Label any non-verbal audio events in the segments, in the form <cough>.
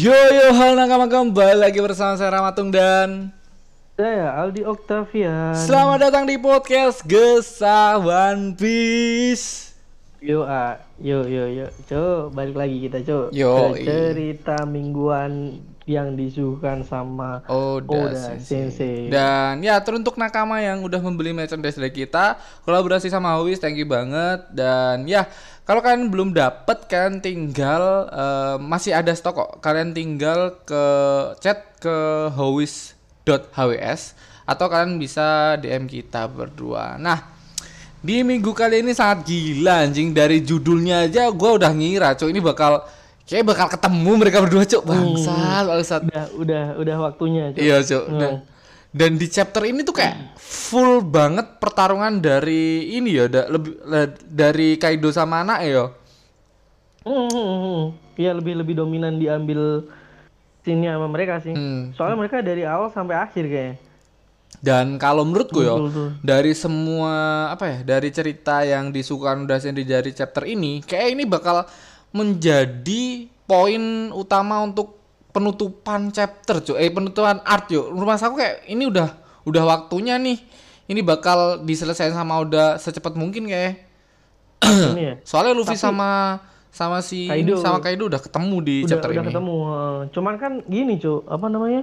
Yo yo halo nakama kembali lagi bersama saya Ramatung dan Saya Aldi Octavian. Selamat datang di podcast Gesah One Piece Yo, ah, yo, yo, yo, co, balik lagi kita, co. Yo, cerita mingguan yang disuguhkan sama Oda, Oda Sensei. Sensei. Dan ya teruntuk nakama yang udah membeli merchandise dari kita Kolaborasi sama Howis thank you banget. Dan ya kalau kalian belum dapet kalian tinggal eh, Masih ada stok kok. Kalian tinggal ke chat ke howis.hws Atau kalian bisa DM kita berdua. Nah di minggu kali ini sangat gila anjing. Dari judulnya aja gua udah ngira cok ini bakal kayak bakal ketemu mereka berdua cok bangsat bangsat Udah, udah, udah waktunya, co. Iya cok. Dan, dan di chapter ini tuh kayak full banget pertarungan dari ini ya, da- lebih dari Kaido sama anak ya. Hmm, hmm, hmm. Iya, lebih lebih dominan diambil sini sama mereka sih. Hmm. Soalnya mereka dari awal sampai akhir kayaknya. Dan kalau menurutku ya, dari semua apa ya, dari cerita yang disukakan udah sendiri dari chapter ini, kayak ini bakal menjadi poin utama untuk penutupan chapter, cuy. Eh penutupan art yuk. Rumah aku kayak ini udah udah waktunya nih. Ini bakal diselesaikan sama udah secepat mungkin kayak. ini ya. <clears throat> Soalnya Luffy sama sama si Kaido. sama Kaido udah ketemu di udah, chapter udah ini. ketemu heeh. cuman kan gini cu apa namanya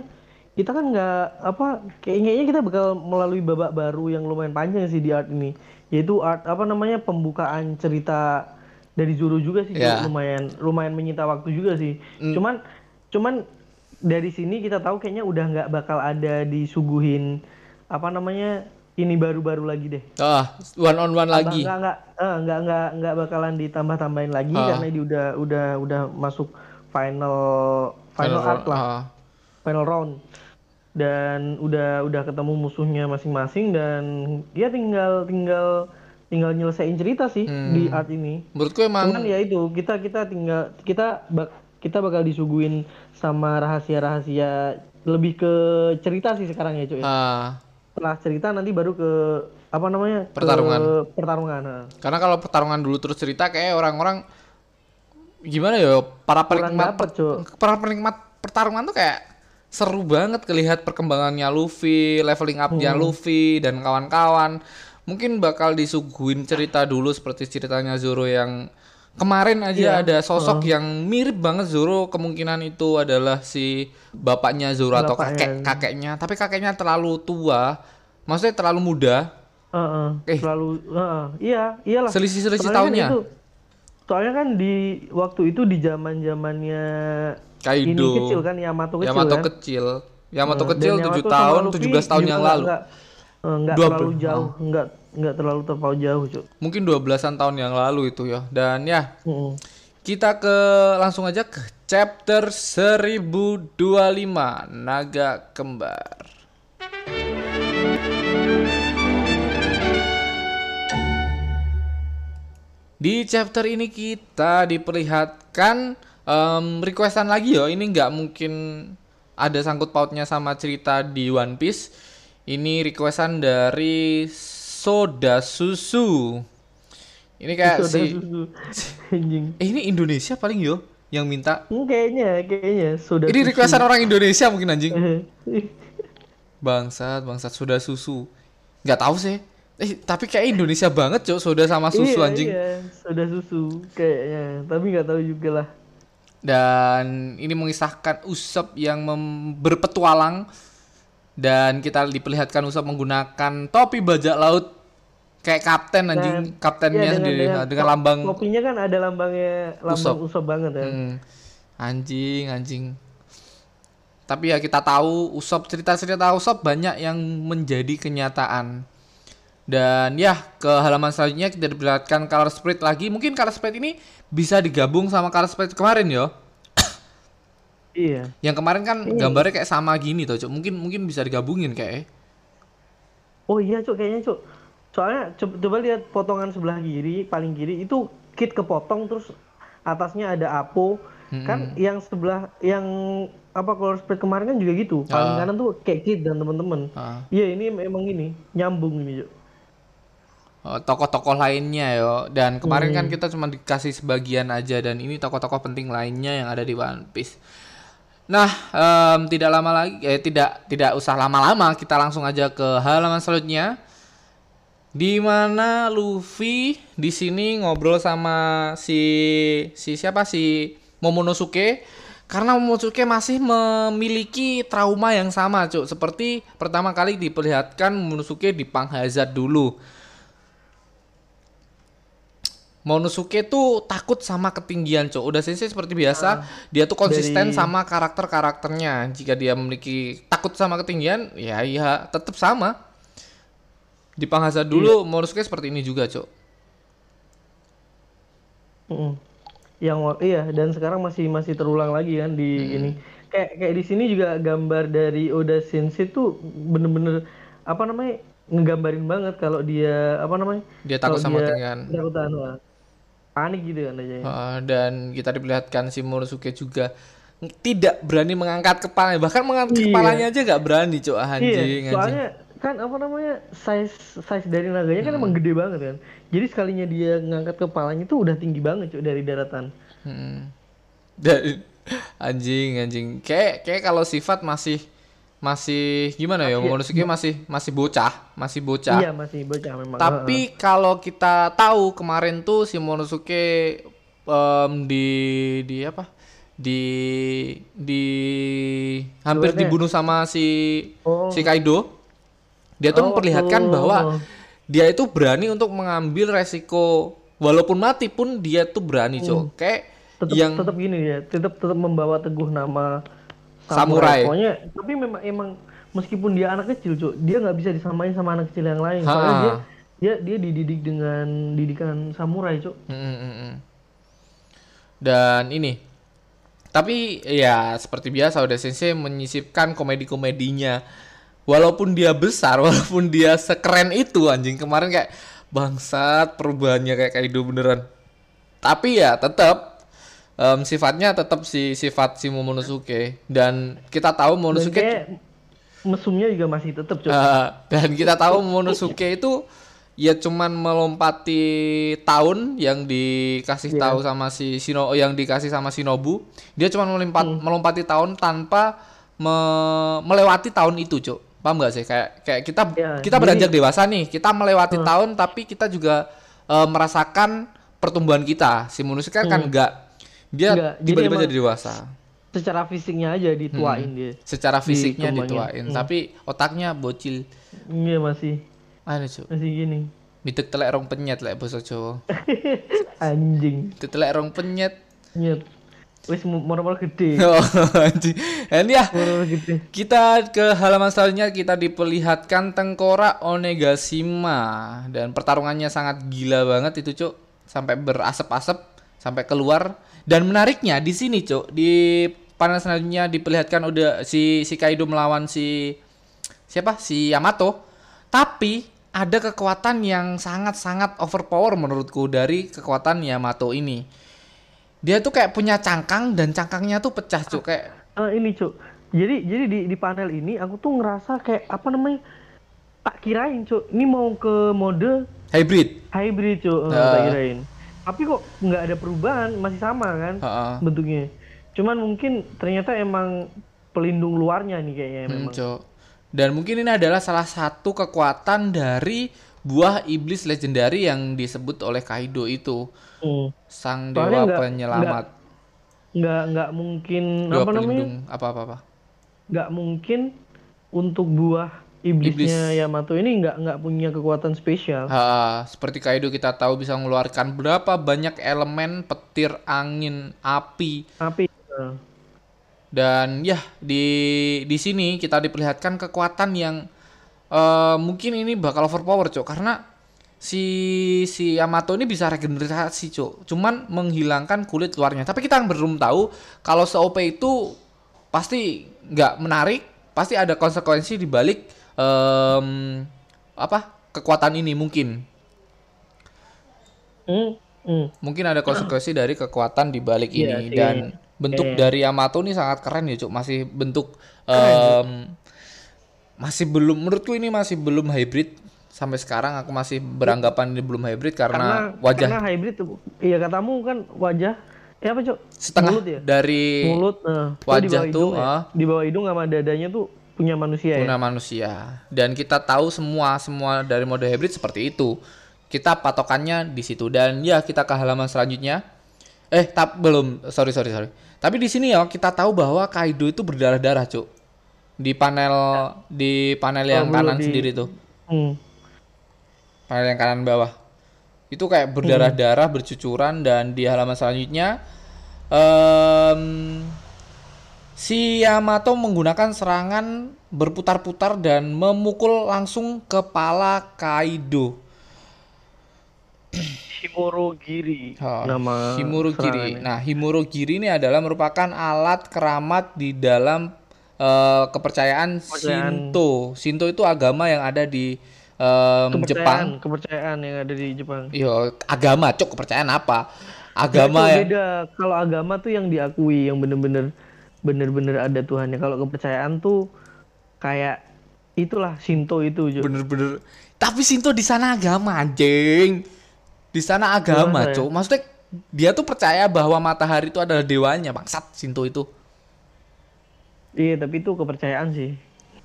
kita kan nggak apa kayak- kayaknya kita bakal melalui babak baru yang lumayan panjang sih di art ini yaitu art apa namanya pembukaan cerita dari Zoro juga sih. Ya. lumayan lumayan menyita waktu juga sih Hmm. cuman cuman dari sini kita tahu kayaknya udah nggak bakal ada disuguhin apa namanya ini baru-baru lagi deh Ah, one on one lagi. Nggak nggak eh, nggak nggak nggak bakalan ditambah-tambahin lagi Ah. karena ini udah udah udah masuk final final, art lah, Ah. final round. Dan udah udah ketemu musuhnya masing-masing dan dia tinggal tinggal tinggal nyelesain cerita sih Hmm. di art ini. Menurutku emang Cuman ya itu kita kita tinggal kita bak- kita bakal disuguhin sama rahasia-rahasia lebih ke cerita sih sekarang ya cuy. ah, Setelah cerita nanti baru ke apa namanya? ke Pertarungan. pertarungan. nah. Karena kalau pertarungan dulu terus cerita kayak orang-orang gimana ya para penikmat dapet, para penikmat pertarungan tuh kayak seru banget kelihat perkembangannya Luffy, leveling up-nya Hmm. Luffy dan kawan-kawan. Mungkin bakal disuguhin cerita dulu seperti ceritanya Zoro yang kemarin aja Iya, ada sosok yang mirip banget Zoro kemungkinan itu adalah si bapaknya Zoro atau Bapaknya. kakek kakeknya, tapi kakeknya terlalu tua. Maksudnya terlalu muda. Heeh, Eh. selalu heeh, iya iyalah Selisih-selisih Soalnya kan tahunnya. itu- soalnya kan di waktu itu di zaman zamannya Kaido. ini kecil kan Yamato kecil Yamato kan kecil. Yamato Nah, kecil dan 7 Yamato tahun, Luffy 17 tahun yang lalu. nggak eh, nggak Dua terlalu jauh nggak nggak terlalu terpaut jauh cuy Mungkin 12-an tahun yang lalu itu ya. Dan ya, Heeh. kita ke langsung aja ke chapter 1025 Naga Kembar. Di chapter ini kita diperlihatkan em, requestan lagi ya. Ini nggak mungkin ada sangkut pautnya sama cerita di One Piece. Ini requestan dari Soda Susu. Ini kayak Soda si susu. <laughs> anjing Eh ini Indonesia paling yo yang minta. Hmm, kayaknya kayaknya sudah Ini requestan orang Indonesia mungkin anjing. Eh, Bangsat, bangsat soda susu. Nggak tahu sih. Eh tapi kayak Indonesia banget cok soda sama susu iya, anjing. iya, sudah susu kayaknya tapi nggak tahu juga lah Dan ini mengisahkan Usop yang berpetualang dan kita diperlihatkan Usop menggunakan topi bajak laut kayak kapten anjing, kaptennya Iya, sendiri dengan, lambang kopinya kan ada lambangnya lambang usop, banget ya Hmm. Anjing, anjing. Tapi ya kita tahu Usop cerita-cerita Usop banyak yang menjadi kenyataan. Dan ya ke halaman selanjutnya kita diperlihatkan color spread lagi. Mungkin color spread ini bisa digabung sama color spread kemarin yo. Iya Yang kemarin kan gambarnya kayak sama gini tuh, Cuk. Mungkin mungkin bisa digabungin kayak. Oh iya cuk kayaknya cuk. Soalnya coba, coba lihat potongan sebelah kiri paling kiri itu kit kepotong terus atasnya ada apo. Kan yang sebelah yang apa color spread kemarin kan juga gitu. Paling Ah. kanan tuh kayak kit dan teman-teman. Ah. Iya ini memang ini nyambung ini cuk. eh, tokoh-tokoh lainnya yo dan kemarin kan kita cuma dikasih sebagian aja dan ini tokoh-tokoh penting lainnya yang ada di One Piece Nah, um, tidak lama lagi, eh, tidak tidak usah lama-lama, kita langsung aja ke halaman selanjutnya. Di mana Luffy di sini ngobrol sama si si siapa si Momonosuke karena Momonosuke masih memiliki trauma yang sama, Cuk. Seperti pertama kali diperlihatkan Momonosuke di Pang Hazard dulu. Momonosuke tuh takut sama ketinggian, Cuk. Udah sensei seperti biasa, uh, dia tuh konsisten dari... sama karakter-karakternya. Jika dia memiliki takut sama ketinggian, ya iya tetap sama. Di Panghasa dulu iya. Momonosuke seperti ini juga, Cuk. Mm. Yang iya dan sekarang masih masih terulang lagi kan di mm. ini. Kayak kayak di sini juga gambar dari Oda Sensei tuh bener-bener apa namanya ngegambarin banget kalau dia apa namanya dia takut sama ketinggian takut anu panik gitu kan aja. Uh, dan kita diperlihatkan si Morosuke juga tidak berani mengangkat kepalanya bahkan mengangkat iya. kepalanya aja gak berani cok anjing iya, soalnya anjing. kan apa namanya size size dari naganya kan hmm. emang gede banget kan jadi sekalinya dia ngangkat kepalanya itu udah tinggi banget cok dari daratan hmm. dan anjing anjing kayak kayak kalau sifat masih masih gimana ya Momonosuke masih masih bocah masih bocah iya masih bocah memang tapi uh, kalau kita tahu kemarin tuh si Momonosuke um, di di apa di di hampir Luarnya. dibunuh sama si oh. si Kaido dia tuh oh, memperlihatkan oh. bahwa dia itu berani untuk mengambil resiko walaupun mati pun dia tuh berani cok hmm. kayak tetep, yang tetap gini ya tetap tetap membawa teguh nama samurai. Pokoknya tapi memang emang meskipun dia anak kecil, Cuk, dia nggak bisa disamain sama anak kecil yang lain. Ha. Soalnya dia dia dia dididik dengan didikan samurai, Cuk. Hmm, hmm, hmm. Dan ini tapi ya seperti biasa udah sensei menyisipkan komedi-komedinya. Walaupun dia besar, <laughs> walaupun dia sekeren itu anjing kemarin kayak bangsat perubahannya kayak Kaido beneran. Tapi ya tetap um, sifatnya tetap si sifat si Momonosuke dan kita tahu Momonosuke mesumnya juga masih tetap coba. Uh, dan kita tahu Momonosuke itu ya cuman melompati tahun yang dikasih yeah. tahu sama si Shino yang dikasih sama Shinobu. Dia cuma melompat hmm. melompati tahun tanpa me, melewati tahun itu, Cuk. Paham gak sih? Kayak kayak kita yeah, kita beranjak dewasa nih, kita melewati uh. tahun tapi kita juga uh, merasakan pertumbuhan kita. Si Momonosuke kan hmm. kan enggak dia tiba-tiba jadi dewasa. secara fisiknya aja dituain hmm. dia. Secara fisiknya di dituain hmm. tapi otaknya bocil. Iya masih. Ada cuy masih gini. Mitek telek rong penyet lek bos <laughs> cowok anjing. Mitek telek rong penyet. Nyet. Wis moro-moro gede. <laughs> Oh anjing. Ini ya. Gede. kita ke halaman selanjutnya kita diperlihatkan tengkorak Onegashima. Dan pertarungannya sangat gila banget itu cuk. Sampai berasap-asap sampai keluar dan menariknya di sini, Cok, di panel selanjutnya diperlihatkan udah si si Kaido melawan si siapa? Si Yamato. Tapi ada kekuatan yang sangat-sangat overpower menurutku dari kekuatan Yamato ini. Dia tuh kayak punya cangkang dan cangkangnya tuh pecah, Cok, kayak uh, ini, Cok. Jadi jadi di di panel ini aku tuh ngerasa kayak apa namanya? Tak kirain, Cok. Ini mau ke mode hybrid. Hybrid, Cok. Uh, tak kirain tapi kok nggak ada perubahan masih sama kan uh -uh. bentuknya cuman mungkin ternyata emang pelindung luarnya nih kayaknya hmm, memang cok. dan mungkin ini adalah salah satu kekuatan dari buah iblis legendary yang disebut oleh Kaido itu hmm. sang dewa enggak, penyelamat nggak nggak mungkin dewa apa namanya apa apa apa nggak mungkin untuk buah iblisnya Iblis. Yamato ini nggak nggak punya kekuatan spesial. Ha, seperti Kaido kita tahu bisa mengeluarkan berapa banyak elemen petir, angin, api. Api. Dan ya di di sini kita diperlihatkan kekuatan yang uh, mungkin ini bakal overpower cok karena si si Yamato ini bisa regenerasi cok cuman menghilangkan kulit luarnya tapi kita belum tahu kalau se OP itu pasti nggak menarik pasti ada konsekuensi di balik um, apa kekuatan ini mungkin mm, mm. mungkin ada konsekuensi dari kekuatan di balik yeah, ini dan yeah. bentuk yeah. dari Yamato ini sangat keren ya cuk masih bentuk um, masih belum menurutku ini masih belum hybrid sampai sekarang aku masih beranggapan ini belum hybrid karena, karena wajah karena hybrid iya katamu kan wajah Ya apa, Cok? setengah Mulut ya? dari Mulut, nah. Oh, di wajah bawah tuh, hidung ya? ah. Di bawah hidung sama dadanya tuh punya manusia ya? guna manusia. Dan kita tahu semua semua dari mode hybrid seperti itu. Kita patokannya di situ. Dan ya kita ke halaman selanjutnya. Eh tak belum. Sorry sorry sorry. Tapi di sini ya kita tahu bahwa Kaido itu berdarah darah cuk. Di panel di panel yang Oh, kanan di- sendiri tuh. Hmm. panel yang kanan bawah. Itu kayak berdarah darah bercucuran dan di halaman selanjutnya em, si Yamato menggunakan serangan berputar-putar dan memukul langsung kepala Kaido. <clears throat> Himorogiri Oh, nama Himurogiri. serangannya. Nah, Himurogiri ini adalah merupakan alat keramat di dalam eh, kepercayaan Kepercayaan. Shinto. Shinto itu agama yang ada di em, kepercayaan, Jepang. kepercayaan yang ada di Jepang. Yo, agama, cok kepercayaan apa? Nggak, Agama Cok, yang beda. Kalau agama tuh yang diakui, yang bener-bener bener-bener ada Tuhannya. Kalau kepercayaan tuh kayak itulah Shinto itu, bener-bener. Tapi Shinto di sana agama, anjing. Di sana agama, ya? cok. Maksudnya dia tuh percaya bahwa matahari itu adalah dewanya, bangsat Shinto itu. Iya, tapi itu kepercayaan sih.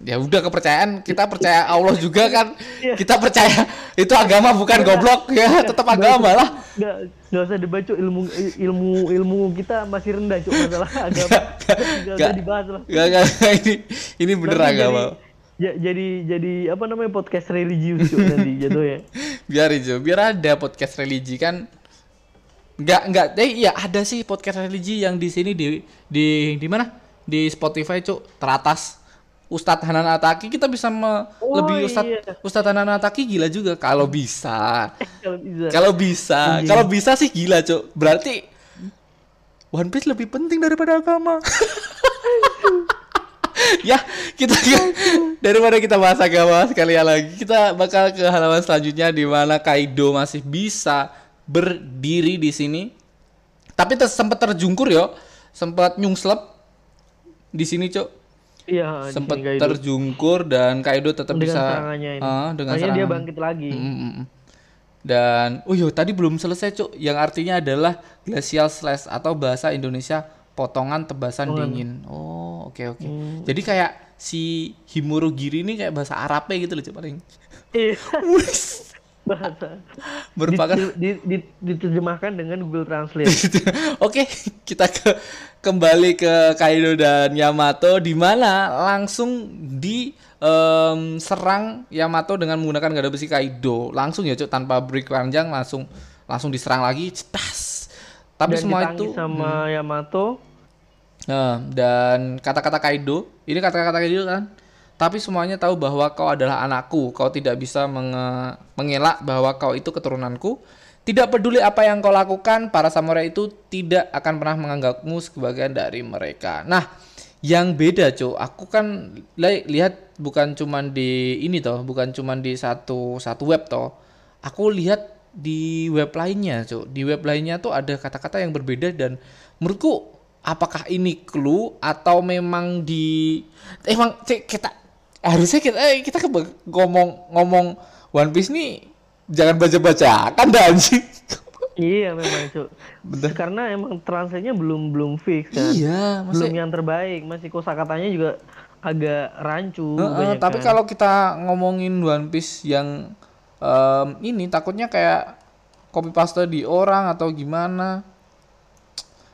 Ya udah kepercayaan, kita percaya Allah juga kan. Iya. Kita percaya itu agama bukan goblok ya, tetap agama lah. Nggak, nggak usah debat. Ilmu ilmu ilmu kita masih rendah, Cok, masalah <laughs> agama. Nggak usah dibahas lah. gak, gak, gak, <laughs> ini ini bener Nanti agama. Jadi, ja- jadi jadi apa namanya podcast religius Cok, nanti <laughs> jatuh ya. biar aja biar ada podcast religi kan nggak nggak eh iya ada sih podcast religi yang di sini di di di mana di Spotify cuk teratas Ustadz Hanan Ataki kita bisa me- Oh, lebih Ustadz iya. Ustadz Hanan Ataki gila juga. Kalau bisa. Kalau bisa. kalau bisa. Iya. kalau bisa sih gila cuk. Berarti One Piece lebih penting daripada agama. <laughs> Ya kita daripada kita bahas agama sekalian lagi kita bakal ke halaman selanjutnya di mana Kaido masih bisa berdiri di sini. Tapi ter sempat terjungkur yo. Sempat nyungslep di sini cok Iya, sempat terjungkur dan Kaido tetap dengan bisa serangannya ini. Ah, dengan Makanya dia serangan. bangkit lagi. Mm, mm, mm. Dan oh iya tadi belum selesai cuk, yang artinya adalah glacial slash atau bahasa Indonesia potongan tebasan dingin. Oh oke oke. Hmm. Jadi kayak si Himurogiri ini kayak bahasa Arabnya gitu loh cuk paling. Iya. <laughs> bahasa. Merupakan Di- di- di- diterjemahkan dengan Google Translate. <laughs> Oke, kita ke kembali ke Kaido dan Yamato di mana langsung di em, serang Yamato dengan menggunakan gada besi Kaido. Langsung ya, Cuk, tanpa break panjang langsung langsung diserang lagi, cetas. Tapi Dan semua itu sama Yamato. Nah, dan kata-kata Kaido, ini kata-kata Kaido kan. Tapi semuanya tahu bahwa kau adalah anakku. Kau tidak bisa menge- mengelak bahwa kau itu keturunanku. Tidak peduli apa yang kau lakukan, para samurai itu tidak akan pernah menganggapmu sebagian dari mereka. Nah, yang beda, Cuk. Aku kan li- lihat bukan cuman di ini toh, bukan cuman di satu satu web toh. Aku lihat di web lainnya, Cuk. Di web lainnya tuh ada kata-kata yang berbeda dan menurutku apakah ini clue atau memang di emang cek kita harusnya kita eh, kita ke- ngomong ngomong One Piece nih jangan baca-baca kan dah anjing. Iya memang Cuk. Karena emang translate-nya belum belum fix kan. iya, belum yang terbaik, masih kosakatanya juga agak rancu. Heeh, kebanyakan. tapi kalau kita ngomongin One Piece yang em, ini takutnya kayak copy paste di orang atau gimana.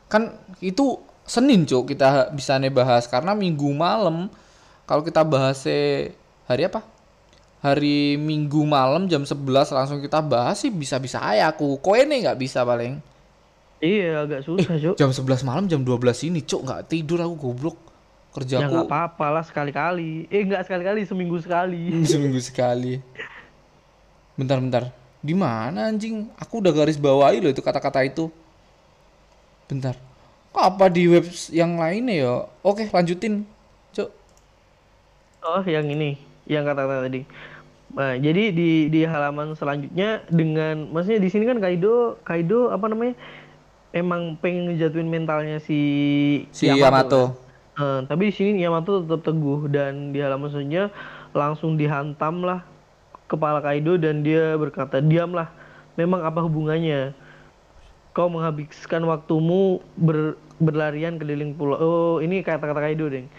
Kan itu Senin, Cuk, kita bisa nih bahas karena Minggu malam kalau kita bahas hari apa? Hari Minggu malam jam 11 langsung kita bahas sih bisa-bisa aja aku. Koe nih nggak bisa paling. Iya agak susah Cuk. Jam 11 malam jam 12 ini, Cuk, nggak tidur aku goblok. Ya Kerjaku nggak apa-apa lah sekali-kali. Eh nggak sekali-kali, seminggu sekali. seminggu sekali. Bentar bentar. Di mana anjing? Aku udah garis bawahi loh itu kata-kata itu. Bentar. Kok apa di web yang lainnya ya? Oke, lanjutin. Cuk. Oh yang ini, yang kata-kata tadi. Nah, jadi di di halaman selanjutnya dengan maksudnya di sini kan Kaido Kaido apa namanya? Emang pengen ngejatuhin mentalnya si Si Yamato. kan. Eh, tapi di sini Yamato tetap teguh dan di halaman selanjutnya langsung dihantam lah kepala Kaido dan dia berkata, "Diamlah. Memang apa hubungannya? kau menghabiskan waktumu ber, berlarian keliling pulau. Oh, ini kata-kata Kaido, Deng.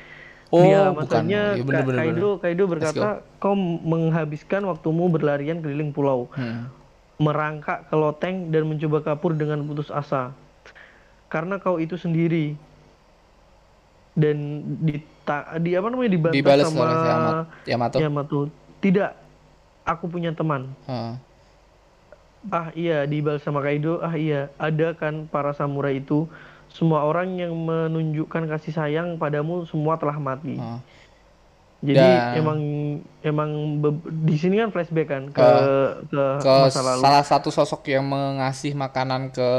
Oh, Dia bukan. maksudnya Ya, bener, bener, Kaido Kaido berkata kau menghabiskan waktumu berlarian keliling pulau, Hmm. merangkak ke loteng dan mencoba kabur dengan putus asa. Karena kau itu sendiri. Dan di, di apa namanya dibantah Dibalas sama Yamato. Yamato. Yamato. Tidak, aku punya teman. Heeh. Ah iya, dibalas sama Kaido. Ah iya, ada kan para samurai itu. Semua orang yang menunjukkan kasih sayang padamu semua telah mati. Heeh. Jadi Dan- emang emang di sini kan flashback kan ke ke, ke masa lalu. salah satu sosok yang mengasih makanan ke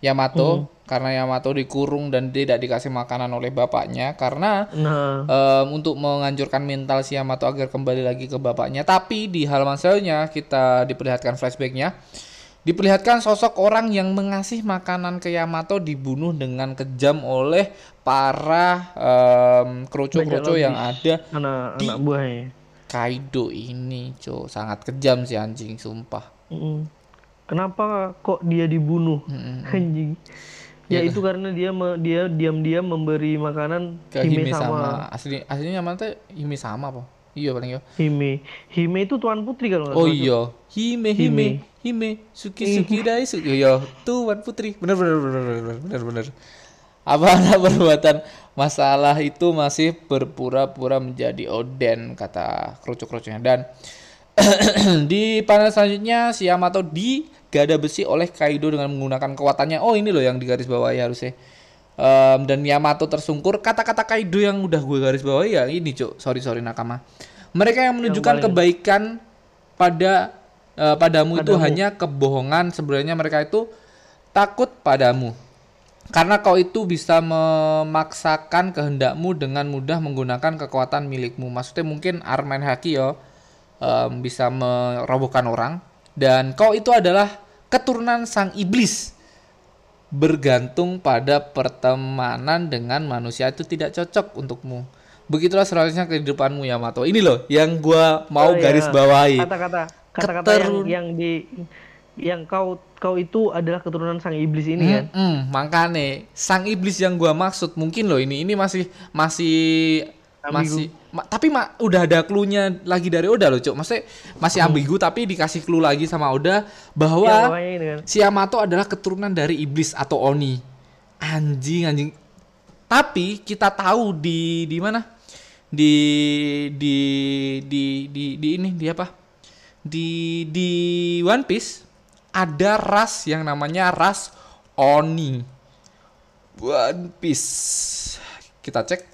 Yamato karena Yamato dikurung dan tidak dikasih makanan oleh bapaknya karena Nah, em, untuk menganjurkan mental si Yamato agar kembali lagi ke bapaknya. Tapi di halaman selanjutnya kita diperlihatkan flashbacknya. Diperlihatkan sosok orang yang mengasih makanan ke Yamato dibunuh dengan kejam oleh para kroco-kroco Banyak yang ada anak di- anak buahnya. Kaido ini, co sangat kejam si anjing, sumpah. Mm-mm. Kenapa kok dia dibunuh? Anjing. Ya itu karena dia me- dia diam-diam memberi makanan Ke Hime, Hime sama, sama asli aslinya Yamato Hime sama apa? Iya paling ya. Hime. Hime itu tuan putri kalau nggak Oh iya, Hime Hime Hime Suki Suki Dai Suki yo Tuan Putri. Bener bener bener bener bener bener. Apa anak <laughs> perbuatan masalah itu masih berpura-pura menjadi Oden kata kerucuk-kerucuknya dan <clears throat> di panel selanjutnya si Yamato digada besi oleh Kaido dengan menggunakan kekuatannya. Oh ini loh yang di garis bawah ya harusnya. Em, dan Yamato tersungkur. Kata-kata Kaido yang udah gue garis bawah ya ini cuk. Sorry sorry nakama. Mereka yang menunjukkan kebaikan pada eh, padamu itu hanya kebohongan. Sebenarnya mereka itu takut padamu. Karena kau itu bisa memaksakan kehendakmu dengan mudah menggunakan kekuatan milikmu. Maksudnya mungkin Armen Haki yo em, bisa merobohkan orang. Dan kau itu adalah keturunan sang iblis. Bergantung pada pertemanan dengan manusia itu tidak cocok untukmu. Begitulah seharusnya kehidupanmu Yamato. Ini loh yang gua mau Oh, iya. garis bawahi. Kata-kata kata-kata yang yang di yang kau kau itu adalah keturunan sang iblis ini kan. Mm, makanya sang iblis yang gua maksud mungkin loh ini ini masih masih masih ma- tapi ma- udah ada clue-nya lagi dari Oda loh, Cuk. Maksudnya masih ambigu tapi dikasih clue lagi sama Oda bahwa Ya, ini kan. si Yamato adalah keturunan dari iblis atau Oni. Anjing anjing. Tapi kita tahu di di mana? Di di di di di ini di apa? Di di One Piece ada ras yang namanya ras Oni. One Piece. Kita cek.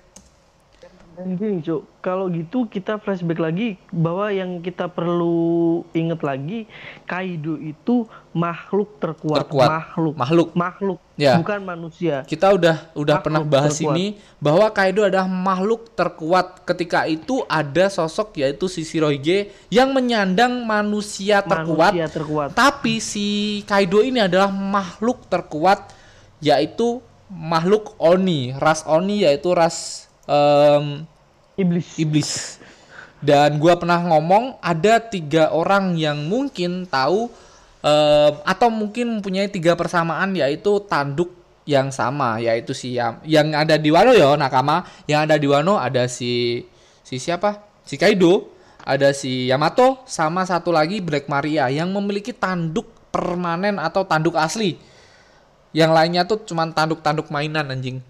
Dan gini, Cuk, kalau gitu kita flashback lagi bahwa yang kita perlu ingat lagi Kaido itu makhluk terkuat, Terkuat. makhluk, Makhluk. makhluk, Ya. bukan manusia. Kita udah udah Makhluk pernah bahas terkuat. ini bahwa Kaido adalah makhluk terkuat. Ketika itu ada sosok yaitu si Shirohige yang menyandang manusia terkuat. Manusia terkuat. Tapi si Kaido ini adalah makhluk terkuat yaitu makhluk Oni, ras Oni yaitu ras em, Iblis. iblis. Dan gua pernah ngomong ada tiga orang yang mungkin tahu em, atau mungkin mempunyai tiga persamaan yaitu tanduk yang sama yaitu si Yam- yang ada di Wano ya Nakama. Yang ada di Wano ada si si siapa? Si Kaido. Ada si Yamato sama satu lagi Black Maria yang memiliki tanduk permanen atau tanduk asli. Yang lainnya tuh cuman tanduk-tanduk mainan anjing.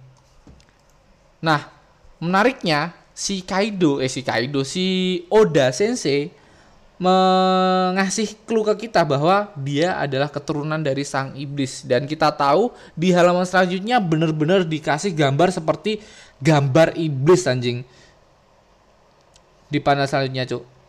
Nah, menariknya si Kaido, eh si Kaido, si Oda Sensei mengasih clue ke kita bahwa dia adalah keturunan dari sang iblis. Dan kita tahu di halaman selanjutnya benar-benar dikasih gambar seperti gambar iblis anjing. Di panel selanjutnya cuk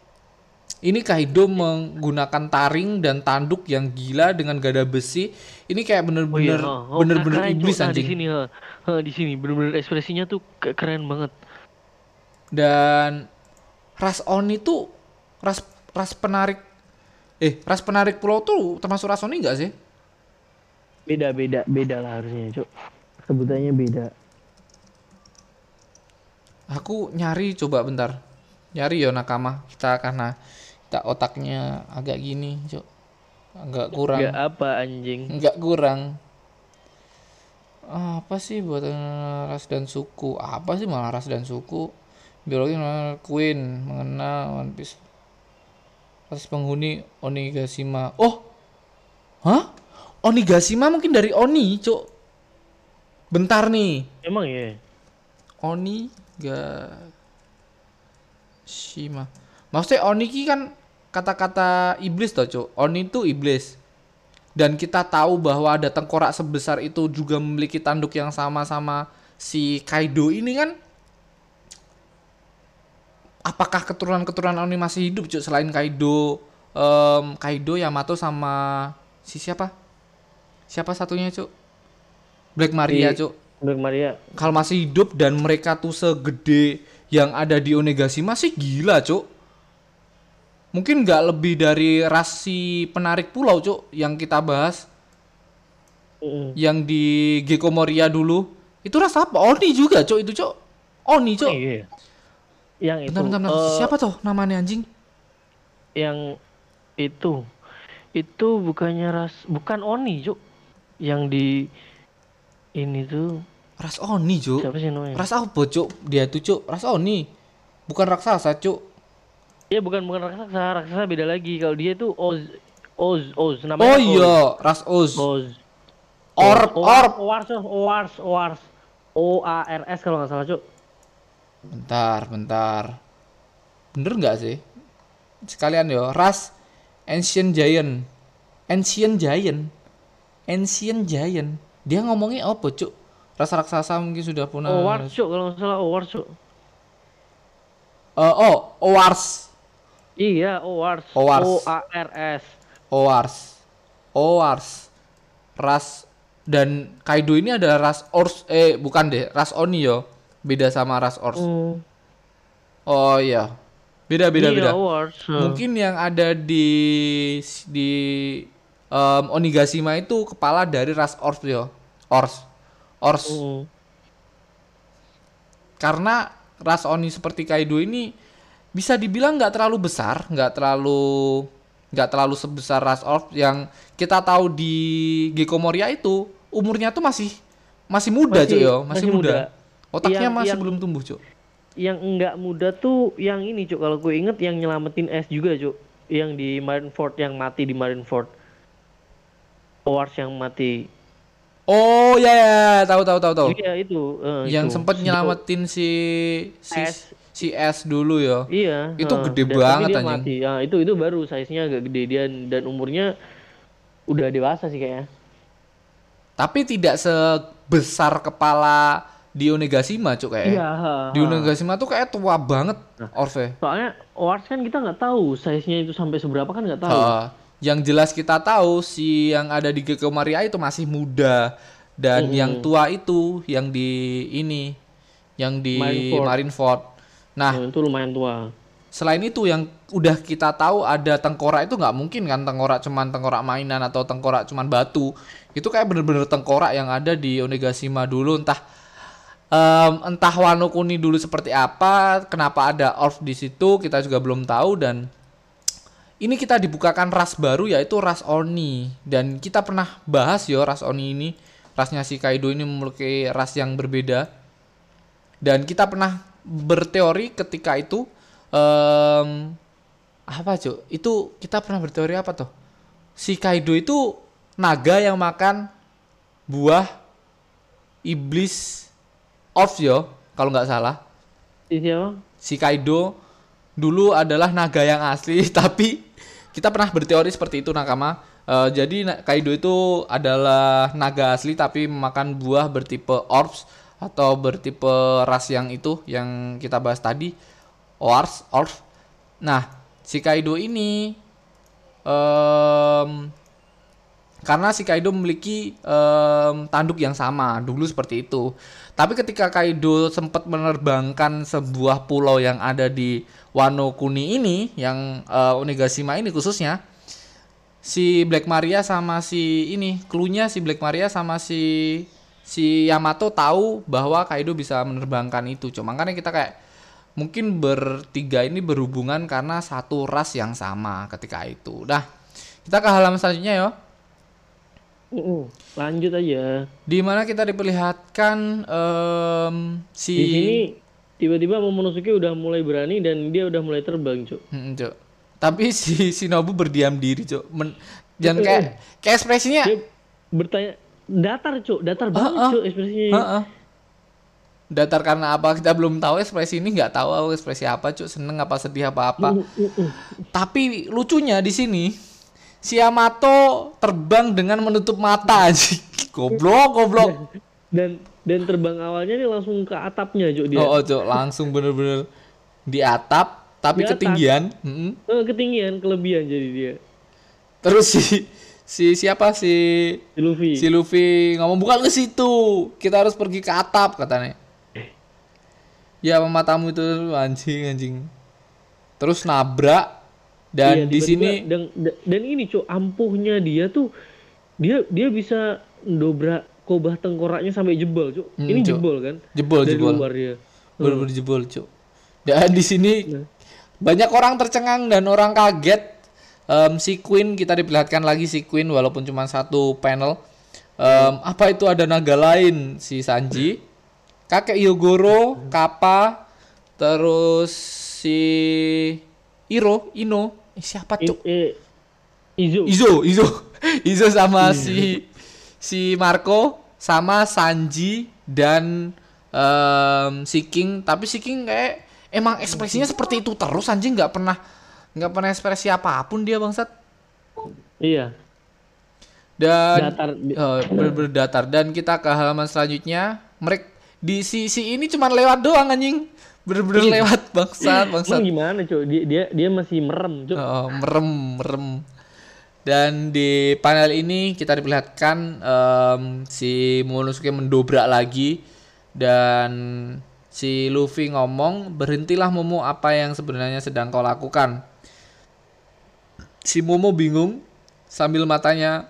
ini Kaido menggunakan taring dan tanduk yang gila dengan gada besi ini kayak bener-bener oh, bener-bener keren, Cuk. iblis Nah, anjing Di sini, ha. Ha, di sini bener-bener ekspresinya tuh ke- keren banget. dan ras Oni tuh ras ras penarik eh ras penarik pulau tuh termasuk ras Oni enggak sih? Beda, beda, beda lah harusnya, Cuk. Sebutannya beda. Aku nyari coba bentar. Nyari ya nakama kita karena kita otaknya agak gini, Cuk. Enggak kurang. Enggak apa anjing. Enggak kurang. Apa sih buat ras dan suku? Apa sih malah ras dan suku? Biologi Queen, mengenal One Piece. Ras penghuni Onigashima. Oh, hah? Onigashima mungkin dari Oni, cuk. Bentar nih. Emang ya? Onigashima. Maksudnya Oni ki kan kata-kata iblis toh, cuk. Oni itu iblis. Dan kita tahu bahwa ada tengkorak sebesar itu juga memiliki tanduk yang sama sama si Kaido ini kan apakah keturunan-keturunan Oni masih hidup cuk selain Kaido um, Kaido Yamato sama si siapa siapa satunya cuk Black Maria Si- cuk Black Maria. kalau masih hidup dan mereka tuh segede yang ada di Onigashima sih gila cuk mungkin nggak lebih dari ras si penarik pulau cuk yang kita bahas Mm-mm. yang di Gecko Moria dulu itu ras apa Oni juga cuk itu cuk Oni cuk Iya. Yang itu. bentar bentar, eh, siapa tuh namanya anjing Yang itu. Itu bukannya ras bukan Oni, Cuk. Yang di ini tuh ras Oni cuk siapa sih namanya? ras apa cuk dia tuh cuk ras Oni bukan raksasa cuk Iya bukan bukan raksasa, raksasa beda lagi. Kalau dia tuh Oz Oz Oz namanya. oh iya ras Oz Oz. Orb Orb Oars, Oars, Oars. O A R S kalau nggak salah, Cuk. Bentar, bentar. Bener nggak sih? Sekalian yo, ras Ancient Giant. Ancient Giant. Ancient Giant. Dia ngomongnya apa, Cuk? Ras raksasa mungkin sudah punah. Oars, Cuk, kalau nggak salah Oars, Cuk. Eh, oh, Owars. Iya, Oars. Oars. O A R S. Owars. Owars. Ras dan Kaido ini ada ras Ors eh bukan deh, ras Oni yo. Beda sama ras Ors. Hmm. Oh iya. Beda beda iya, beda. Oars. Hmm. Mungkin yang ada di di em, Onigashima itu kepala dari ras Ors yo. Ors. Ors. Hmm. Karena ras Oni seperti Kaido ini bisa dibilang nggak terlalu besar, nggak terlalu nggak terlalu sebesar ras Ors yang kita tahu di Gecko Moria itu umurnya tuh masih masih muda Masih- cuy yo, masih, masih muda. muda. Otaknya Yang- masih yang- belum tumbuh cuy. Yang enggak muda tuh yang ini, Cuk. Kalau gue inget yang nyelamatin S juga, Cuk. Yang di Marineford yang mati di Marineford. Oars yang mati. Oh ya ya, tahu tahu tahu tahu. Iya, itu. eh, yang sempat nyelamatin si si S. si S dulu ya. Iya. Itu heeh. gede banget, dia anjing. mati. Ya, itu itu baru size-nya agak gede dia dan umurnya udah dewasa sih kayaknya. Tapi tidak sebesar kepala di Onigashima cuk kayak. Iya. heeh, Di heeh. Onigashima tuh kayak tua banget Orve. Soalnya Oars kan kita nggak tahu size-nya itu sampai seberapa kan nggak tahu. Heeh. yang jelas kita tahu si yang ada di Gecko Maria itu masih muda dan yang tua itu yang di ini yang di Marineford. Marineford. Nah, itu lumayan tua. selain itu yang udah kita tahu ada tengkorak itu nggak mungkin kan? Tengkorak cuman tengkorak mainan atau tengkorak cuman batu. Itu kayak bener-bener tengkorak yang ada di Onigashima dulu. Entah em, entah Wano Kuni dulu seperti apa kenapa ada Orf di situ kita juga belum tahu. Dan ini kita dibukakan ras baru yaitu ras Oni. Dan kita pernah bahas yo ras Oni ini. Rasnya si Kaido ini memiliki ras yang berbeda. Dan kita pernah berteori ketika itu em apa cuy itu kita pernah berteori apa tuh si Kaido itu naga yang makan buah iblis off yo kalau nggak salah. Si siapa? si Kaido dulu adalah naga yang asli <laughs> tapi kita pernah berteori seperti itu nakama. Eh, jadi Kaido itu adalah naga asli tapi memakan buah bertipe orbs atau bertipe ras yang itu yang kita bahas tadi Ors, Orf. Nah, si Kaido ini em, karena si Kaido memiliki em, tanduk yang sama dulu seperti itu. Tapi ketika Kaido sempat menerbangkan sebuah pulau yang ada di Wano Kuni ini, yang eh, Onigashima ini khususnya, si Black Maria sama si ini, klunya si Black Maria sama si si Yamato tahu bahwa Kaido bisa menerbangkan itu. Cuma makanya kita kayak mungkin bertiga ini berhubungan karena satu ras yang sama ketika itu. Nah, Kita ke halaman selanjutnya ya. Mm-mm. Lanjut aja. Di mana kita diperlihatkan em, si Di sini tiba-tiba Momonosuke udah mulai berani dan dia udah mulai terbang, Cuk. Mm, Cuk. Tapi si Shinobu berdiam diri, Cuk. Men- dan kayak kayak ekspresinya Dia bertanya datar, Cuk. Datar banget, ah. Cuk, ekspresinya. Heeh. Datar karena apa kita belum tahu ekspresi ini nggak tahu ekspresi apa cuk seneng apa sedih apa apa. Tapi lucunya di sini si Yamato terbang dengan menutup mata aja. <laughs> goblok goblok. Dan dan terbang awalnya nih langsung ke atapnya, Cuk, dia. Oh, oh cuk langsung bener-bener di atap tapi Di atas. ketinggian. Eh, ketinggian, kelebihan jadi dia. Terus si si siapa si Si Luffy. si Luffy ngomong bukan ke situ kita harus pergi ke atap katanya ya matamu itu anjing anjing terus nabrak dan Iya, di sini dan, dan ini Cuk, ampuhnya dia tuh dia dia bisa dobrak kobah tengkoraknya sampai jebol, Cuk. Hmm, ini Cuk. jebol kan? jebol Dari jebol luar dia. bener-bener jebol cuk dan di sini Nah. banyak orang tercengang dan orang kaget Em, si Queen kita diperlihatkan lagi si Queen walaupun cuma satu panel. Em, apa itu ada naga lain? Si Sanji kakek Yogoro Kappa terus si Iro Ino. Eh, siapa I- eh, Izo. Izo Izo Izo sama si si Marco sama Sanji dan em, si King. Tapi si King kayak emang ekspresinya seperti itu terus. Anjing nggak pernah nggak pernah ekspresi apa pun dia bangsat Iya. dan Datar. eh, bener-bener datar dan kita ke halaman selanjutnya mereka di si si ini cuma lewat doang anjing bener-bener lewat bangsat bangsat Emang gimana, Cuk? Dia dia dia masih merem, Cuk. Oh, merem, merem. Dan di panel ini kita diperlihatkan em, si Momonosuke mendobrak lagi dan si Luffy ngomong berhentilah Momo apa yang sebenarnya sedang kau lakukan. Si Momo bingung sambil matanya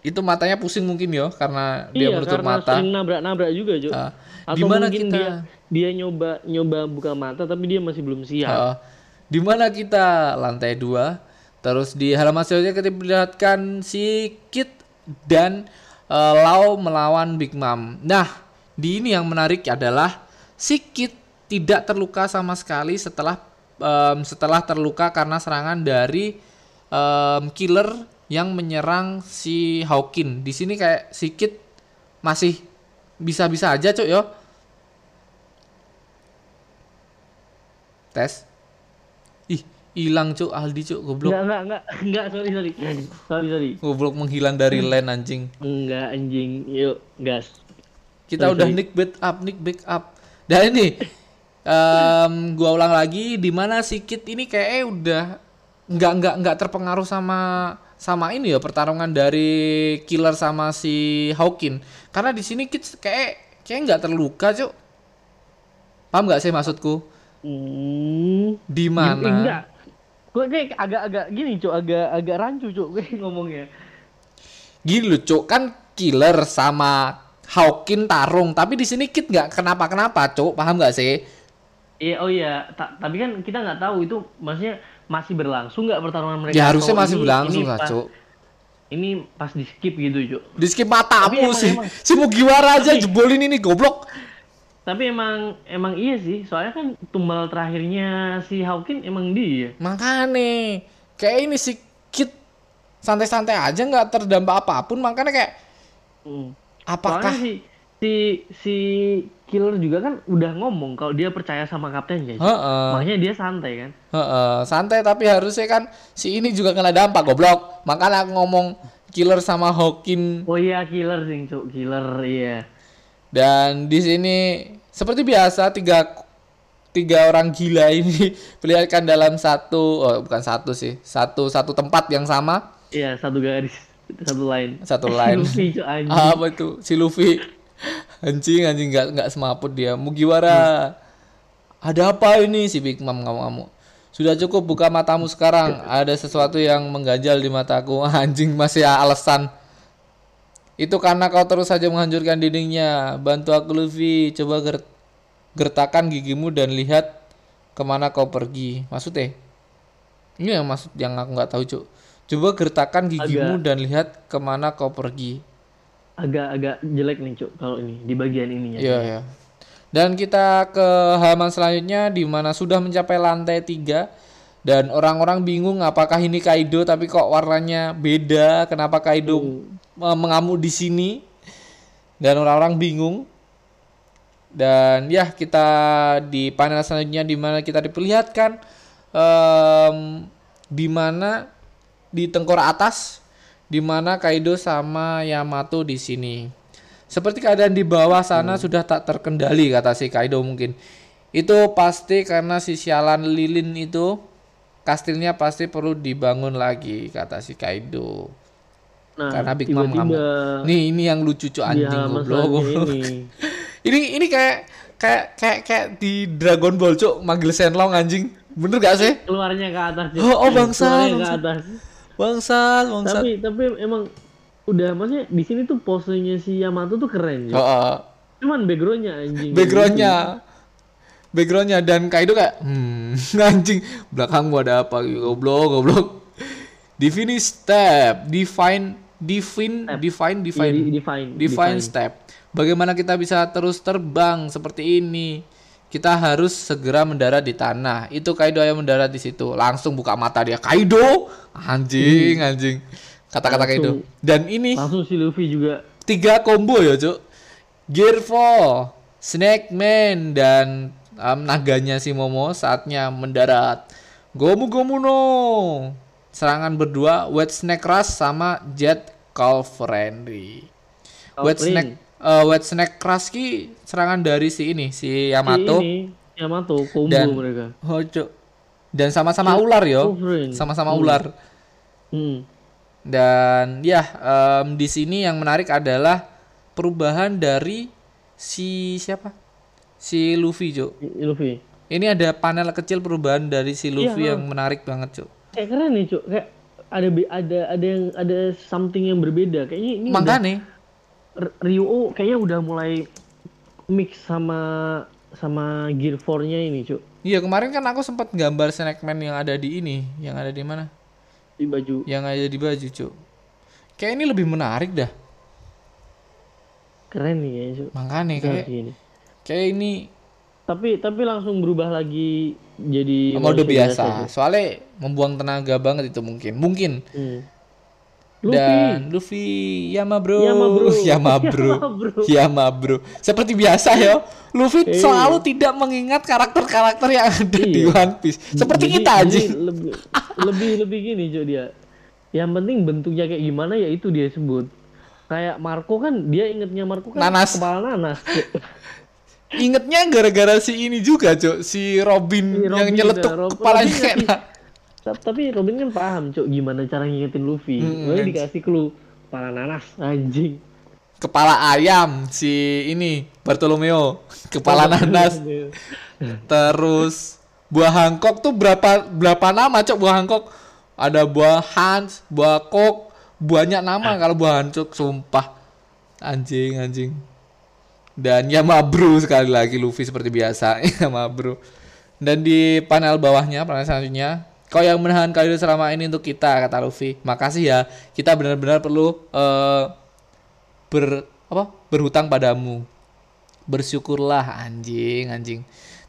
itu matanya pusing mungkin ya karena dia iya, menutup karena mata. sering nabrak-nabrak juga, Cuk. Ah, Atau mungkin kita- dia dia nyoba nyoba buka mata tapi dia masih belum siap. Heeh. di mana kita lantai dua terus di halaman selanjutnya kita perlihatkan si Kit dan eh, Lau melawan Big Mom nah di ini yang menarik adalah si Kit tidak terluka sama sekali setelah em, setelah terluka karena serangan dari em, killer yang menyerang si Hawkin di sini kayak si Kit masih bisa-bisa aja cuk yo tes ih hilang cuk Aldi cuk goblok Enggak, enggak, enggak, enggak, sorry, sorry. Sorry, sorry. goblok menghilang dari land anjing Enggak, anjing. Yuk, gas. kita Sorry, udah sorry. nick back up nick back up dan ini <laughs> em, gua ulang lagi di mana si Kit ini kayaknya udah nggak nggak nggak terpengaruh sama sama ini ya pertarungan dari killer sama si Hawkin karena di sini Kit kayak kayak nggak terluka cuk. Paham nggak sih maksudku? Hmm. di Eh, mana? Enggak. Gue kayak agak-agak gini, Cuk, agak agak rancu, Cuk, <laughs> gue ngomongnya. gini loh cuk. Kan killer sama Hawkin tarung tapi di sini Kit nggak kenapa kenapa cuk. Paham nggak sih? Iya, oh iya, Ta- tapi kan kita nggak tahu itu maksudnya masih berlangsung nggak pertarungan mereka? ya harusnya masih ini- berlangsung ini lah cuk Ini pas di skip gitu, Cuk. di skip matamu sih emang. si Mugiwara aja jebolin ini goblok Tapi emang emang iya sih, soalnya kan tumbal terakhirnya si Hawkin emang dia. makanya kayak ini si Kit santai-santai aja nggak terdampak apa pun makanya kayak Hmm. apakah Soalnya si si si killer juga kan udah ngomong kalau dia percaya sama kaptennya. Cuk. Heeh. Makanya dia santai kan. Heeh, santai tapi harusnya kan si ini juga kena dampak goblok makanya aku ngomong killer sama Hawkin Oh iya killer sih, Cuk. Killer iya. Dan di sini seperti biasa tiga tiga orang gila ini <laughs> perlihatkan dalam satu oh bukan satu sih satu satu tempat yang sama Iya, satu garis, satu line. satu line <laughs> Luffy, anjing. apa itu si Luffy anjing anjing nggak nggak semaput dia. Mugiwara ada apa ini? Si Big Mom kamu sudah cukup buka matamu sekarang. Ada sesuatu yang mengganjal di mataku. <laughs> Anjing masih alasan. Itu karena kau terus saja menghancurkan dindingnya. Bantu aku Luffy. Coba ger- gertakan gigimu dan lihat ke mana kau pergi. Maksudnya ini yang maksud yang aku nggak tahu cuk. Coba gertakkan gigimu dan lihat ke mana kau pergi. Agak-agak jelek nih cuk kalau ini di bagian ininya. Iya ya. Dan kita ke halaman selanjutnya di mana sudah mencapai lantai tiga dan orang-orang bingung apakah ini Kaido tapi kok warnanya beda, kenapa Kaido hmm. mengamuk di sini dan orang-orang bingung. Dan ya kita di panel selanjutnya di mana kita diperlihatkan um, di mana di tengkorak atas di mana Kaido sama Yamato di sini. Seperti keadaan di bawah sana hmm. sudah tak terkendali kata si Kaido mungkin. Itu pasti karena si sialan lilin itu kastilnya pasti perlu dibangun lagi kata si Kaido. Nah, karena Big Mom ngamuk. Nih ini yang lucu cuy anjing ya, goblok. Ini. <laughs> ini ini kayak kayak kayak kayak di Dragon Ball cuk manggil Shenlong anjing. Bener gak sih? Keluarnya ke atas. Oh, oh bangsa. Keluarnya ke atas Bangsat, bangsat. Tapi tapi emang udah maksudnya di sini tuh posenya si Yamato tuh keren ya. Oh, oh. Cuman backgroundnya anjing. Backgroundnya. Backgroundnya dan Kaido kayak hmm <laughs> anjing belakang gua ada apa goblok goblok. Define step, define define step. define define define define, define step. Bagaimana kita bisa terus terbang seperti ini? Kita harus segera mendarat di tanah. Itu Kaido yang mendarat di situ. Langsung buka mata dia. Kaido, anjing, hmm. anjing. Kata-kata Kaido. Dan ini langsung si Luffy juga. Tiga combo ya, Cuk. Gear 4, Snake Man dan um, naganya si Momo saatnya mendarat. Gomu Gomu no. Serangan berdua Wet Snake Rush sama Jet Call Friendly. Wet Snake uh, Wet Snack Kraski serangan dari si ini si Yamato. Si ini, Yamato combo dan, mereka. Hojo. Dan sama-sama ular yo. Sama-sama hmm. ular. Hmm. Dan ya um, di sini yang menarik adalah perubahan dari si siapa? Si Luffy, Jo. Luffy. Ini ada panel kecil perubahan dari si Luffy iya, yang menarik banget, Jo. Kayak keren nih, Cuk. Kayak ada ada ada yang ada something yang berbeda. Kayaknya ini Makanya Ryu kayaknya udah mulai mix sama sama Gear 4-nya ini, Cuk. Iya, kemarin kan aku sempat gambar Snackman yang ada di ini, yang ada di mana? Di baju. Yang ada di baju, Cuk. Kayak ini lebih menarik dah. Keren nih kayaknya, Cuk. Makanya kayak ini. Kayak ini tapi tapi langsung berubah lagi jadi mode biasa. biasa Soalnya membuang tenaga banget itu mungkin. Mungkin. Hmm Luffy. Dan Luffy Yama bro. Yama bro. <laughs> Yama <laughs> bro. Yama bro. Seperti biasa ya. Luffy hey. selalu tidak mengingat karakter-karakter yang ada iya. di One Piece. Seperti jadi, kita aja. Lebih, lebih lebih gini Jo dia. Yang penting bentuknya kayak gimana ya itu dia sebut. Kayak Marco kan dia ingetnya Marco kan nanas. kepala nanas. Ingetnya gara-gara si ini juga, Cok. Si Robin, si Robin yang nyeletuk ya, kepalanya kayak tapi Robin kan paham cok gimana cara ngingetin Luffy. Hmm, Lalu dikasih clue kepala nanas anjing. Kepala ayam si ini Bartolomeo. Kepala nanas. terus buah Hancock tuh berapa berapa nama cok buah Hancock? Ada buah Hans buah Kok banyak nama kalau buah Hancock sumpah. Anjing anjing. Dan ya mabru sekali lagi Luffy seperti biasa. <laughs> Ya mabru dan di panel bawahnya panel selanjutnya Kau yang menahan Kaido selama ini untuk kita kata Luffy. Makasih ya. Kita benar-benar perlu uh, ber apa? berhutang padamu. Bersyukurlah anjing, anjing.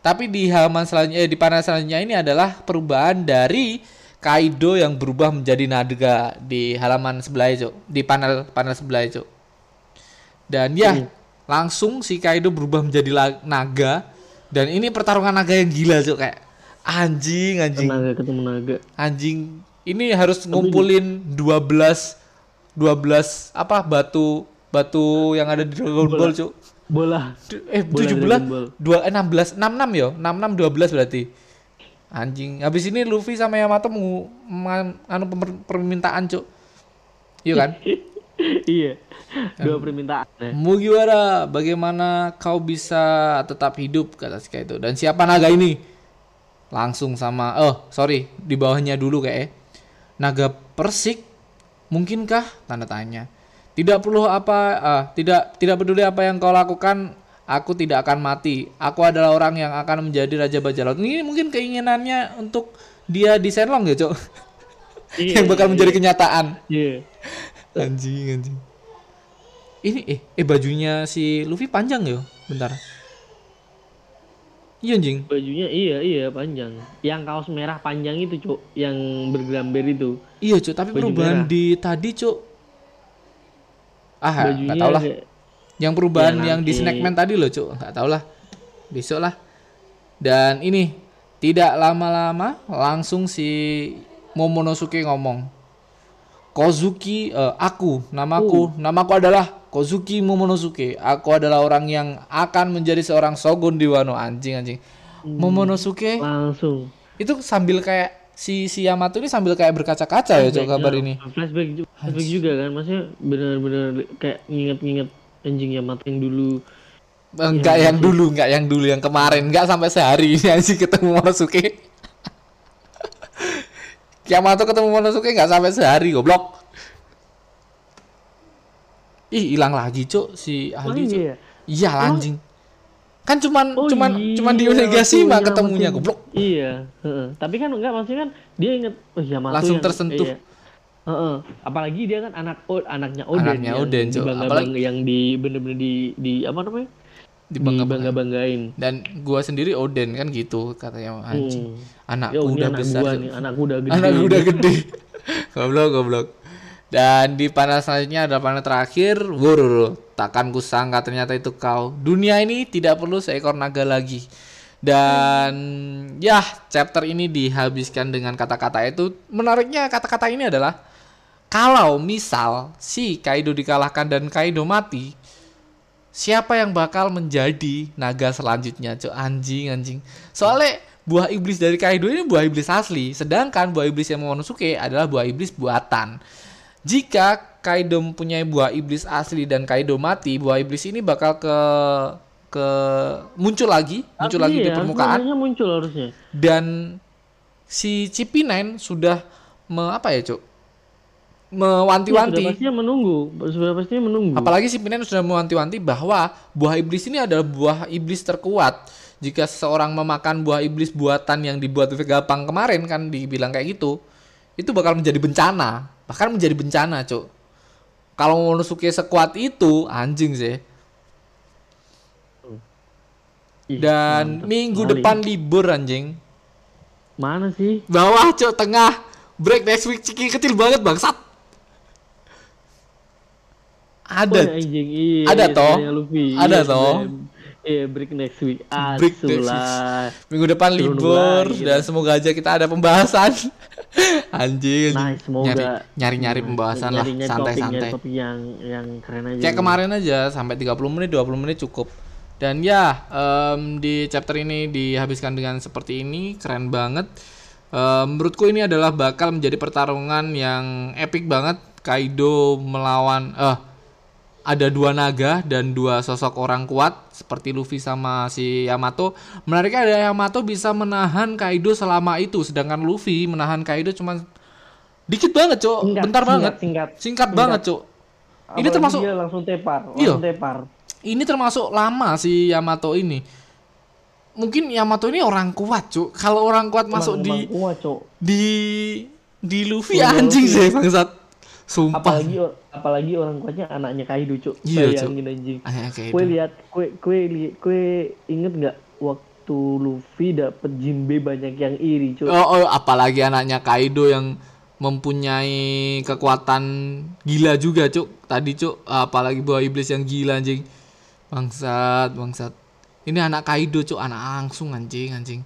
Tapi di halaman selanjutnya eh, di panel selanjutnya ini adalah perubahan dari Kaido yang berubah menjadi naga di halaman sebelah itu, di panel panel sebelah itu. Dan ya, hmm. langsung si Kaido berubah menjadi naga dan ini pertarungan naga yang gila, Cuk, kayak Anjing, anjing. Naga ketemu naga. Anjing. Ini harus ngumpulin 12 12 apa batu batu yang ada di Dragon Ball, Cuk. Bola. Eh, bola 17 2 eh, 16 66 yo. 66 12 berarti. Anjing. Habis ini Luffy sama Yamato mau anu permintaan, Cuk. Iya kan? <laughs> iya. Dua permintaan. Ya. Mugiwara, bagaimana kau bisa tetap hidup kata si itu? Dan siapa naga ini? Langsung sama oh sorry di bawahnya dulu kayak eh. naga persik mungkinkah tanda tanya tidak perlu apa uh, tidak tidak peduli apa yang kau lakukan aku tidak akan mati aku adalah orang yang akan menjadi raja bajak laut ini mungkin keinginannya untuk dia di Senlong ya cok Iya, <laughs> yang bakal iya, menjadi iya. kenyataan. Iya. Anjing, anjing. Ini eh eh bajunya si Luffy panjang yo, bentar. Iya anjing. Bajunya iya iya panjang. Yang kaos merah panjang itu, Cuk, yang bergelamber itu. Iya, Cuk, tapi Baju perubahan merah. di tadi, Cuk. Ah, Bajunya nggak tahu lah. kayak- Yang perubahan Ya, yang di. Snackman tadi loh, Cuk. Nggak tahu lah. Besok lah. Dan ini tidak lama-lama langsung si Momonosuke ngomong. Kozuki eh, aku, namaku, namaku adalah Kozuki Momonosuke. Aku adalah orang yang akan menjadi seorang shogun di Wano anjing anjing. Momonosuke langsung itu sambil kayak si si Yamato ini sambil kayak berkaca-kaca ya Cuk kabar ini. flashback juga, flashback juga kan maksudnya benar-benar kayak nginget-nginget anjing Yamato yang dulu Enggak yang dulu, enggak yang dulu, yang kemarin, enggak sampai sehari ini sih ketemu Momonosuke. <laughs> Yamato ketemu Momonosuke enggak sampai sehari goblok. Ih, hilang lagi, Cuk, si Oh, Ali, Cuk. iya. Iya, anjing. Kan cuman Oh, cuman iya, cuman di Onigashima waktu ketemunya Yamato- goblok. Iya, heeh. Tapi kan enggak maksudnya kan dia inget oh Yamato Langsung yang- tersentuh. Iya. Heeh. Apalagi dia kan anak o, anaknya Oden Anaknya yang Oden, dibangga- Apalagi- bangga- yang di bener-bener di di apa namanya? Dibangga-banggain. banggain Dan gua sendiri Oden kan gitu katanya anjing. Hmm. Anakku ini udah anak besar. gua nih, anakku udah gede. Anak udah gede. <laughs> goblok, goblok. Dan di panel selanjutnya ada panel terakhir. Wururu, takkan kusangka ternyata itu kau. Dunia ini tidak perlu seekor naga lagi. Dan ya, chapter ini dihabiskan dengan kata-kata itu. Menariknya kata-kata ini adalah kalau misal si Kaido dikalahkan dan Kaido mati, siapa yang bakal menjadi naga selanjutnya cok anjing anjing soalnya buah iblis dari Kaido ini buah iblis asli sedangkan buah iblis yang Momonosuke adalah buah iblis buatan jika Kaido mempunyai buah iblis asli dan Kaido mati buah iblis ini bakal ke ke muncul lagi muncul lagi di Iya, permukaan muncul harusnya. dan si Cipinen sudah me, apa ya cok mewanti-wanti Sudah pastinya menunggu, sudah pastinya menunggu. Apalagi si Pinen sudah mewanti-wanti bahwa buah iblis ini adalah buah iblis terkuat. Jika seseorang memakan buah iblis buatan yang dibuat oleh Gapang kemarin kan dibilang kayak gitu, itu bakal menjadi bencana. Bahkan menjadi bencana, Cuk. Kalau Momonosuke sekuat itu, anjing sih. Ih, Dan mantap minggu sekali. depan libur anjing. mana sih? Bawah, Cuk, tengah. Break next week ciki kecil banget, bangsat. Ada. Oh, anjing. Iya, Ada iya, toh? Luffy. Ada Iya, toh? Iya, break next week. Break next week. Minggu depan libur dan semoga aja kita ada pembahasan. <laughs> Anjing. Nice, semoga. Nyari- nyari-nyari pembahasan lah, santai-santai. topik, yang yang keren aja. Kayak kemarin aja sampai 30 menit, 20 menit cukup. Dan ya, em, di chapter ini dihabiskan dengan seperti ini, keren banget. Em, menurutku ini adalah bakal menjadi pertarungan yang epic banget. Kaido melawan eh ada dua naga dan dua sosok orang kuat seperti Luffy sama si Yamato. Menariknya ada Yamato bisa menahan Kaido selama itu, sedangkan Luffy menahan Kaido cuma dikit banget, Cok. Singkat, Bentar singkat, banget. singkat. Singkat banget, Cok. Ini Apalagi termasuk dia langsung tepar, Iya. langsung tepar. ini termasuk lama si Yamato ini. Mungkin Yamato ini orang kuat, Cuk. Kalau orang kuat masuk di Emang kuat, di di Luffy Wah, anjing Luffy. sih bangsat. Sumpah. Apalagi or- apalagi orang kuatnya anaknya Kaido, Cok. Iya. Bayangin anjing. Kayak Kue lihat, kue kue kue inget nggak waktu Luffy dapet Jinbe banyak yang iri, Cok. Oh, oh, apalagi anaknya Kaido yang mempunyai kekuatan gila juga, Cuk. Tadi, Cuk, apalagi buah iblis yang gila anjing. Bangsat, bangsat. Ini anak Kaido, Cuk, anak langsung anjing, anjing.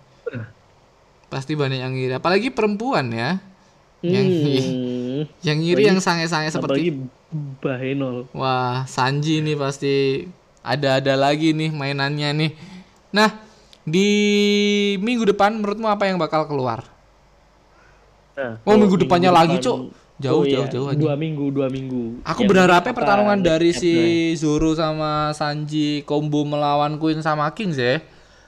Pasti banyak yang iri, apalagi perempuan ya. Yang Hmm. Yang iri yang sange-sange seperti Bahenol. Wah, Sanji ini pasti ada-ada lagi nih mainannya nih. Nah, di minggu depan menurutmu apa yang bakal keluar? Nah, Oh, minggu depannya lagi, depan- Cok. Jauh, Oh, iya, jauh, jauh aja. Dua minggu, dua minggu. Aku Yang berharapnya pertarungan dari next si. Zoro sama Sanji combo melawan Queen sama King.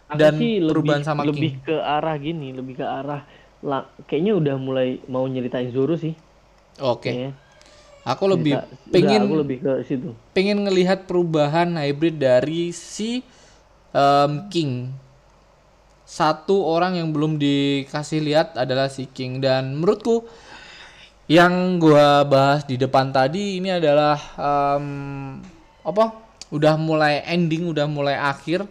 Aku Dan sih perubahan lebih, sama lebih King. ke arah gini, lebih ke arah la- kayaknya udah mulai mau nyeritain Zoro sih. Oke. kayaknya. Aku lebih udah, pengen aku lebih ke situ. pengen ngelihat perubahan hybrid dari si em, King. Satu orang yang belum dikasih lihat adalah si King dan menurutku yang gua bahas di depan tadi ini adalah um, apa? Udah mulai ending, udah mulai akhir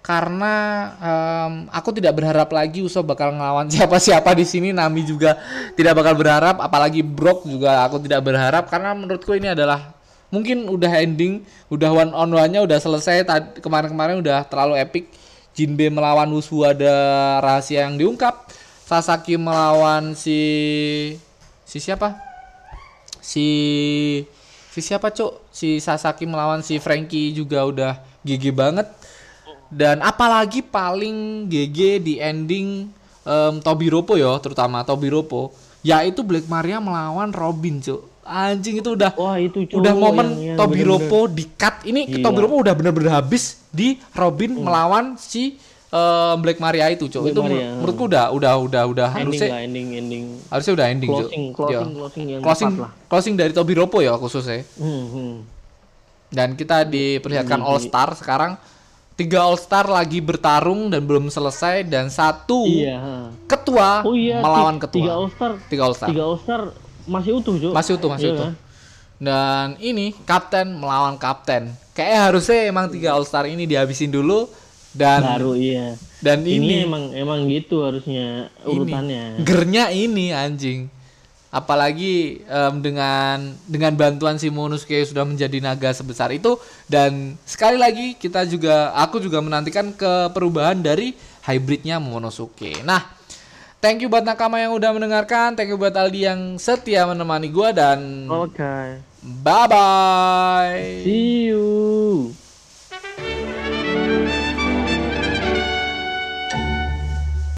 karena um, aku tidak berharap lagi Uso bakal ngelawan <laughs> siapa-siapa di sini. Nami juga tidak bakal berharap, apalagi Brock juga aku tidak berharap karena menurutku ini adalah mungkin udah ending, udah one on one-nya udah selesai. Kemarin-kemarin udah terlalu epic. Jinbe melawan Wusu ada rahasia yang diungkap. Sasaki melawan si si siapa? Si si siapa, Cuk? Si Sasaki melawan si Frankie juga udah GG banget. Dan apalagi paling GG di ending um, Tobiropo ya, terutama Tobiropo, yaitu Black Maria melawan Robin, Cuk. Anjing itu udah Wah, itu cowok udah momen yang- yang Tobiropo di cut. Ini Gila. Tobiropo udah bener-bener habis di Robin melawan si um, Black Maria itu. Black Itu Maria, menur- menurutku udah udah udah udah ending harusnya lah ending ending harusnya udah ending, Cuk. closing Iya. closing closing yang closing lah closing dari Tobiropo ya khususnya. hmm, hmm. Dan kita diperlihatkan Iya, All Star sekarang tiga All Star lagi bertarung dan belum selesai dan satu iya ketua oh iya melawan ketua. tiga all star Tiga All Star. tiga all star masih utuh Cuk. Masih utuh, masih Iya utuh. kan? Dan ini kapten melawan kapten. Kayaknya harusnya emang tiga All Star ini dihabisin dulu dan baru iya dan ini, ini, emang emang gitu harusnya urutannya ini gernya ini anjing. Apalagi em, dengan dengan bantuan si Monosuke sudah menjadi naga sebesar itu dan sekali lagi kita juga aku juga menantikan ke perubahan dari hybridnya Momonosuke. Nah, thank you buat nakama yang udah mendengarkan, thank you buat Aldi yang setia menemani gua dan oke bye bye. see you